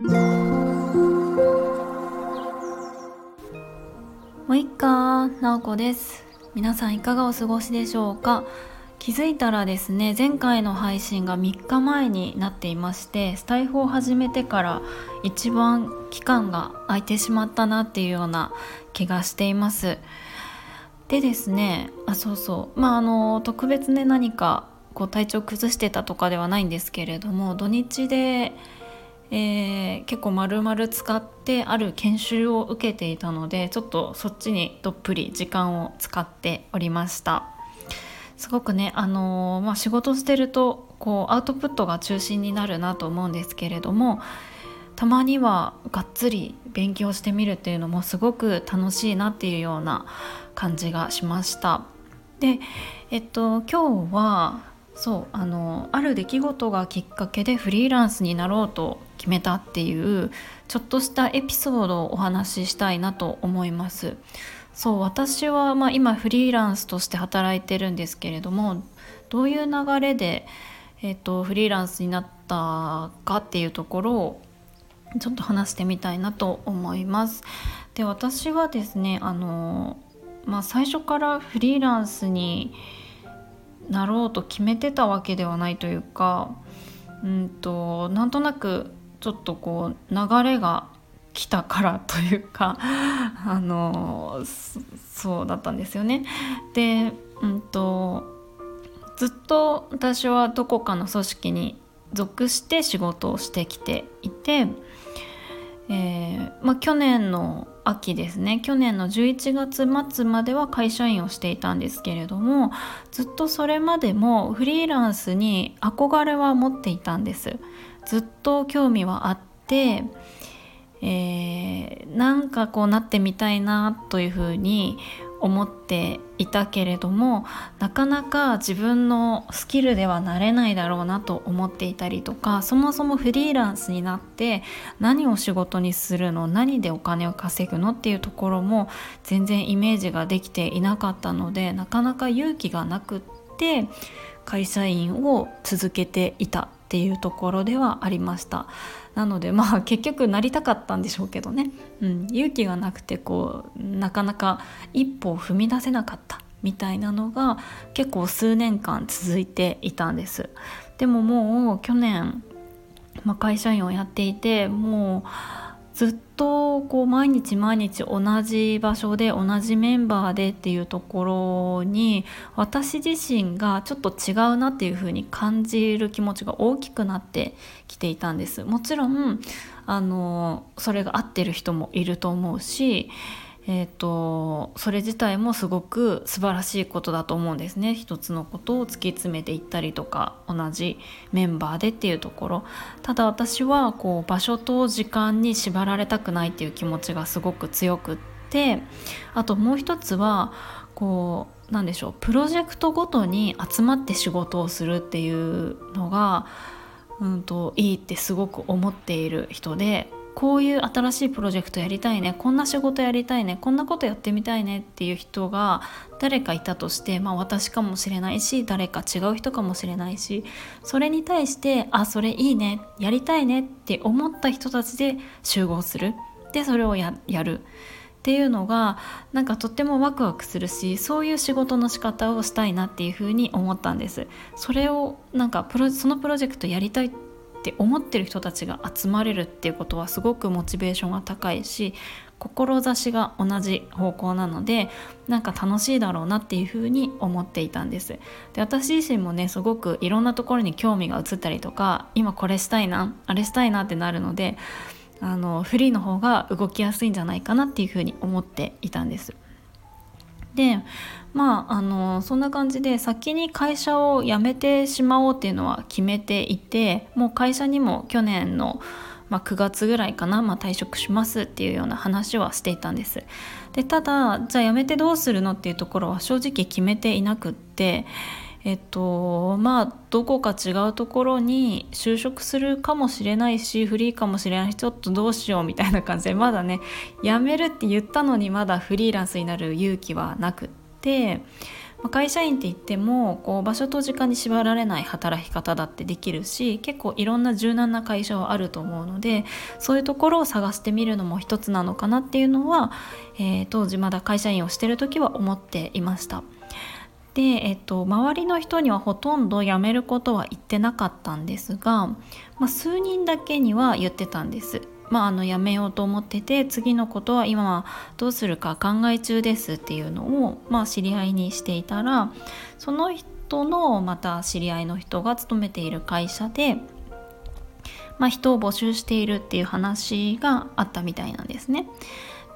もいっかなおこです。皆さんいかがお過ごしでしょうか？気づいたらですね前回の配信が3日前になっていましてスタイフを始めてから一番期間が空いてしまったなっていうような気がしています。でですねあそうそう。まああの特別ね何かこう体調崩してたとかではないんですけれども土日で、えー、結構丸々使ってある研修を受けていたのでちょっとそっちにどっぷり時間を使っておりました。すごくねあのー、まあ、仕事してるとこうアウトプットが中心になるなと思うんですけれどもたまにはがっつり勉強してみるっていうのもすごく楽しいなっていうような感じがしました。でえっと今日はそうあのある出来事がきっかけでフリーランスになろうと決めたっていうちょっとしたエピソードをお話ししたいなと思いますそう私は、ま、今フリーランスとして働いてるんですけれどもどういう流れで、えーと、フリーランスになったかっていうところをちょっと話してみたいなと思います。で私はですねあの、まあ、最初からフリーランスになろうと決めてたわけではないというかうんとなんとなくちょっとこう流れが来たからというか あのそうだったんですよね。で、うんと、ずっと私はどこかの組織に属して仕事をしてきていて、えー、まあ、去年の秋ですね去年の11月末までは会社員をしていたんですけれどもずっとそれまでもフリーランスに憧れは持っていたんですずっと興味はあってえー、なんかこうなってみたいなというふうに思っていたけれどもなかなか自分のスキルではなれないだろうなと思っていたりとかそもそもフリーランスになって何を仕事にするの何でお金を稼ぐのっていうところも全然イメージができていなかったのでなかなか勇気がなくって会社員を続けていた。っていうところではありました。なのでまあ 結局なりたかったんでしょうけどね、うん、勇気がなくてこうなかなか一歩を踏み出せなかった。みたいなのが結構数年間続いていたんです。でももう去年、まあ、会社員をやっていてもうずっとこう毎日毎日同じ場所で同じメンバーでっていうところに私自身がちょっと違うなっていうふうに感じる気持ちが大きくなってきていたんです。もちろんあのそれが合ってる人もいると思うしえーと、それ自体もすごく素晴らしいことだと思うんですね。一つのことを突き詰めていったりとか同じメンバーでっていうところ。ただ私はこう場所と時間に縛られたくないっていう気持ちがすごく強くってあともう一つはこうなんでしょうプロジェクトごとに集まって仕事をするっていうのがうんといいってすごく思っている人でこういう新しいプロジェクトやりたいねこんな仕事やりたいねこんなことやってみたいねっていう人が誰かいたとして、まあ、私かもしれないし誰か違う人かもしれないしそれに対してあそれいいねやりたいねって思った人たちで集合するでそれをやる。っていうのがなんかとってもワクワクするしそういう仕事の仕方をしたいなっていうふうに思ったんですそれをなんかプロそのプロジェクトやりたいっって思ってる人たちが集まれるっていうことはすごくモチベーションが高いし志が同じ方向なのでなんか楽しいだろうなっていうふうに思っていたんです。で私自身もねすごくいろんなところに興味が移ったりとか今これしたいなあれしたいなってなるのであのフリーの方が動きやすいんじゃないかなっていうふうに思っていたんです。でまああのそんな感じで先に会社を辞めてしまおうっていうのは決めていてもう会社にも去年の、まあ、9月ぐらいかな、まあ、退職しますっていうような話はしていたんです。でただじゃあ辞めてどうするのっていうところは正直決めていなくってえっとまあどこか違うところに就職するかもしれないしフリーかもしれないしちょっとどうしようみたいな感じでまだね辞めるって言ったのにまだフリーランスになる勇気はなくってま会社員って言ってもこう場所と時間に縛られない働き方だってできるし結構いろんな柔軟な会社はあると思うのでそういうところを探してみるのも一つなのかなっていうのは、えー、当時まだ会社員をしてる時は思っていました。で、えっと、周りの人にはほとんど辞めることは言ってなかったんですが、まあ、数人だけには言ってたんです。まあ、あの辞めようと思ってて次のことは今はどうするか考え中ですっていうのを、まあ、知り合いにしていたらその人のまた知り合いの人が勤めている会社で、まあ、人を募集しているっていう話があったみたいなんですね。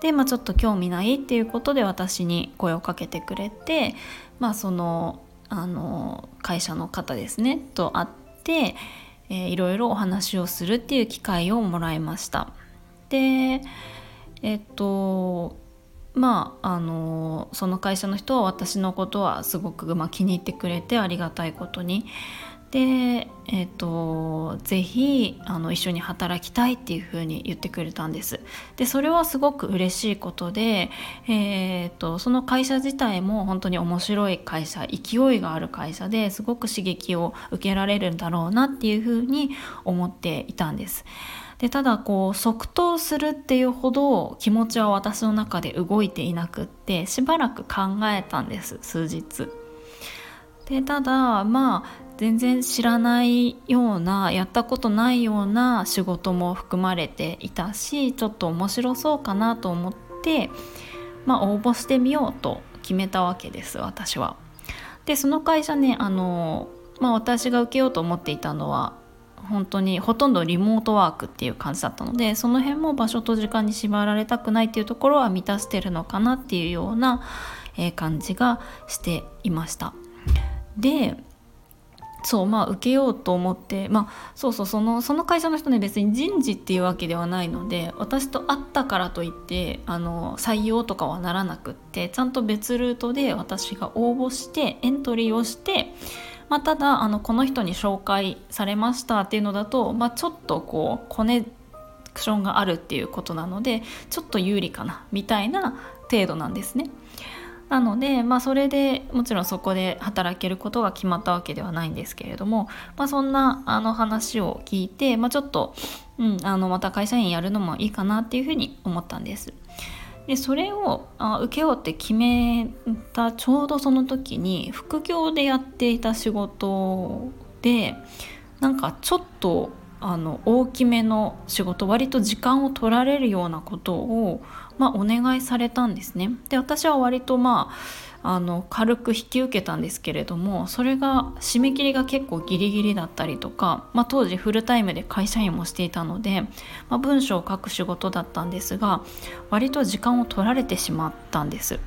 で、まあ、ちょっと興味ないっていうことで私に声をかけてくれて、まあ、そのあの会社の方ですねと会って、えー、いろいろお話をするっていう機会をもらいました。でえっとまああのその会社の人は私のことはすごく、まあ、気に入ってくれてありがたいことにで、えーと、ぜひあの一緒に働きたいっていうふうに言ってくれたんですでそれはすごく嬉しいことで、えーと、その会社自体も本当に面白い会社勢いがある会社ですごく刺激を受けられるんだろうなっていうふうに思っていたんです。でただこう即答するっていうほど気持ちは私の中で動いていなくってしばらく考えたんです数日。でただまあ全然知らないようなやったことないような仕事も含まれていたしちょっと面白そうかなと思って、まあ、応募してみようと決めたわけです私は。でその会社ねあの、まあ、私が受けようと思っていたのは本当にほとんどリモートワークっていう感じだったのでその辺も場所と時間に縛られたくないっていうところは満たしてるのかなっていうような、感じがしていました。でそうまあ受けようと思ってまあそうそうそのその会社の人ね別に人事っていうわけではないので私と会ったからといってあの採用とかはならなくってちゃんと別ルートで私が応募してエントリーをして、まあ、ただあのこの人に紹介されましたっていうのだと、まあ、ちょっとこうコネクションがあるっていうことなのでちょっと有利かなみたいな程度なんですね。なので、まあ、それでもちろんそこで働けることが決まったわけではないんですけれども、まあ、そんなあの話を聞いて、まあ、ちょっと、うん、あのまた会社員やるのもいいかなっていうふうに思ったんです。でそれをあ受けようって決めたちょうどその時に副業でやっていた仕事でなんかちょっとあの大きめの仕事割と時間を取られるようなことをまあ、お願いされたんですね。で私は割とまああの軽く引き受けたんですけれどもそれが締め切りが結構ギリギリだったりとか、まあ、当時フルタイムで会社員もしていたので、まあ、文章を書く仕事だったんですが割と時間を取られてしまったんです。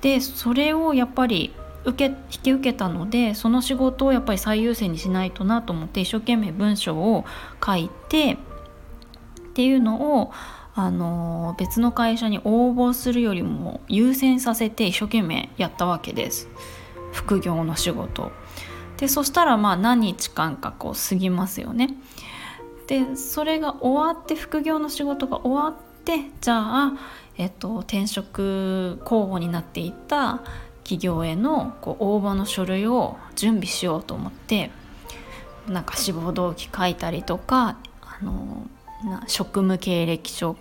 でそれをやっぱり受け引き受けたのでその仕事をやっぱり最優先にしないとなと思って一生懸命文章を書いてっていうのをあの別の会社に応募するよりも優先させて一生懸命やったわけです。副業の仕事。でそしたらまあ何日間かこう過ぎますよね。でそれが終わって副業の仕事が終わってじゃあ、えっと、転職候補になっていた企業へのこう応募の書類を準備しようと思ってなんか志望動機書いたりとかあの職務経歴書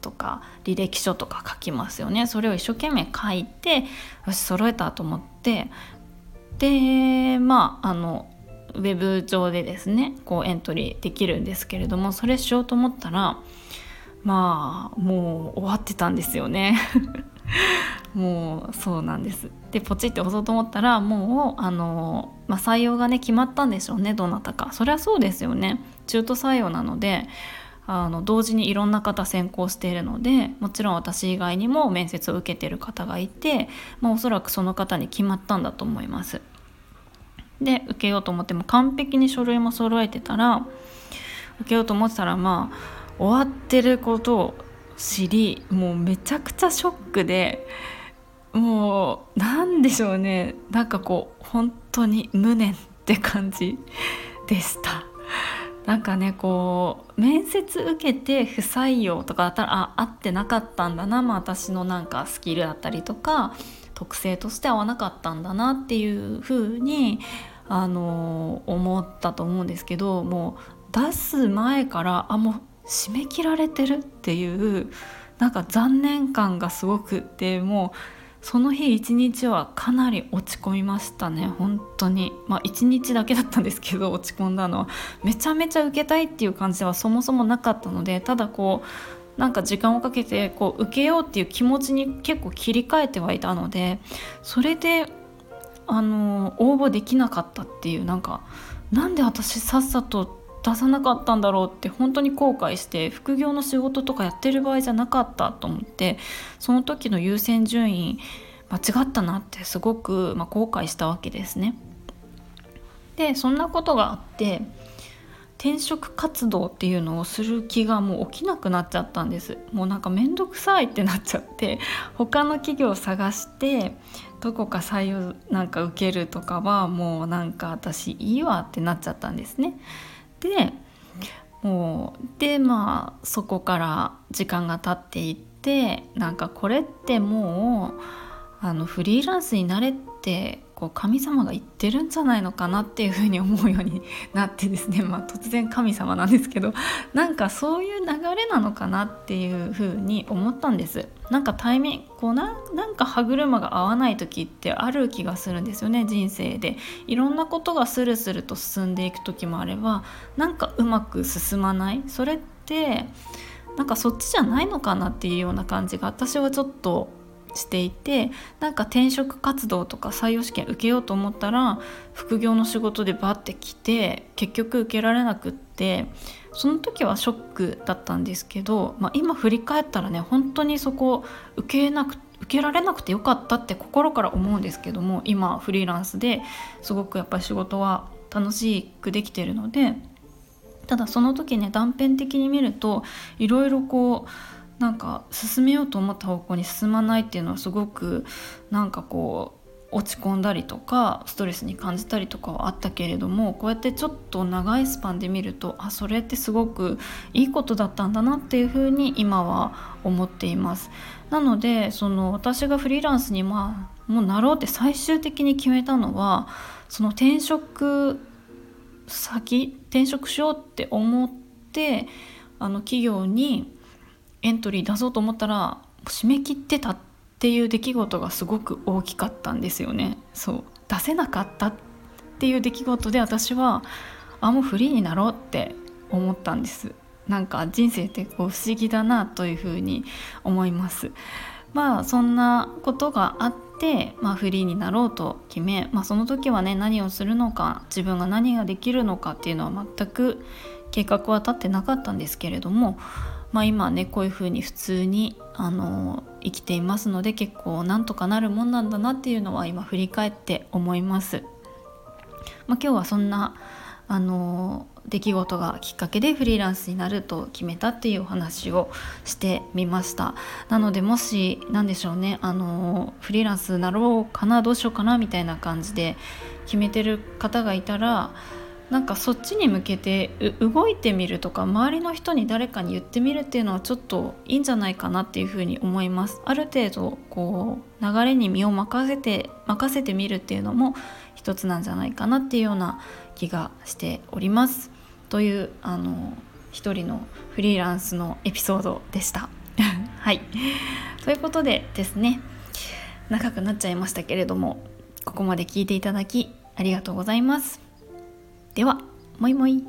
とか履歴書とか書きますよね。それを一生懸命書いてよし揃えたと思って。でまああのウェブ上でですねこうエントリーできるんですけれどもそれしようと思ったらまあもう終わってたんですよね。もうそうなんです。でポチって押そうと思ったらもうあの、まあ、採用がね決まったんでしょうねどなたかそりゃそうですよね中途採用なのであの同時にいろんな方選考しているのでもちろん私以外にも面接を受けてる方がいて、まあ、おそらくその方に決まったんだと思います。で受けようと思っても完璧に書類も揃えてたら受けようと思ってたらまあ終わってることを知りもうめちゃくちゃショックでもう何でしょうねなんかこう本当に無念って感じでした。なんかねこう面接受けて不採用とかだったらあ合ってなかったんだな、まあ、私のなんかスキルだったりとか特性として合わなかったんだなっていうふうにあの思ったと思うんですけどもう出す前からあもう締め切られてるっていうなんか残念感がすごくってもうその日一日はかなり落ち込みましたね本当に。まあ一日だけだったんですけど 落ち込んだのは。めちゃめちゃ受けたいっていう感じはそもそもなかったのでただこうなんか時間をかけてこう受けようっていう気持ちに結構切り替えてはいたのでそれであの応募できなかったっていうなんかなんで私さっさと出さなかったんだろうって本当に後悔して副業の仕事とかやってる場合じゃなかったと思ってその時の優先順位間違ったなってすごく、まあ、後悔したわけですね。でそんなことがあって転職活動っていうのをする気がもう起きなくなっちゃったんですもうなんか面倒くさいってなっちゃって他の企業を探してどこか採用なんか受けるとかはもうなんか私いいわってなっちゃったんですね。でもうでまあそこから時間が経っていってなんかこれってもうあのフリーランスになれってこう神様が言ってるんじゃないのかなっていうふうに思うようになってですね、まあ、突然神様なんですけど。なんかそういう流れなのかなっていうふうに思ったんです。なんかタイミングこうななんか歯車が合わない時ってある気がするんですよね。人生で。いろんなことがスルスルと進んでいく時もあればなんかうまく進まない？それってなんかそっちじゃないのかなっていうような感じが私はちょっとしていてなんか転職活動とか採用試験受けようと思ったら副業の仕事でバッて来て結局受けられなくってその時はショックだったんですけど、まあ、今振り返ったらね本当にそこ受けなく受けられなくてよかったって心から思うんですけども今フリーランスですごくやっぱり仕事は楽しくできてるのでただその時ね断片的に見るといろいろこうなんか進めようと思った方向に進まないっていうのはすごくなんかこう落ち込んだりとかストレスに感じたりとかはあったけれどもこうやってちょっと長いスパンで見るとあそれってすごくいいことだったんだなっていうふうに今は思っています。なのでその私がフリーランスにまあもうなろうって最終的に決めたのはその転職先転職しようって思ってあの企業にエントリー出そうと思ったら締め切ってたっていう出来事がすごく大きかったんですよね。そう出せなかったっていう出来事で私はあもうフリーになろうって思ったんです。なんか人生ってこう不思議だなというふうに思います。まあそんなことがあって、まあ、フリーになろうと決め、まあ、その時はね何をするのか自分が何ができるのかっていうのは全く計画は立ってなかったんですけれどもまあ、今ねこういうふうに普通にあの生きていますので結構なんとかなるもんなんだなっていうのは今振り返って思います。まあ、今日はそんなあの出来事がきっかけでフリーランスになると決めたっていうお話をしてみましたなのでもし何でしょうねあのフリーランスになろうかなどうしようかなみたいな感じで決めてる方がいたらなんかそっちに向けて動いてみるとか周りの人に誰かに言ってみるっていうのはちょっといいんじゃないかなっていうふうに思います。ある程度こう流れに身を任せて任せてみるっていうのも一つなんじゃないかなっていうような気がしております。というあの一人のフリーランスのエピソードでした。はい。ということでですね長くなっちゃいましたけれどもここまで聞いていただきありがとうございます。ではもいもい。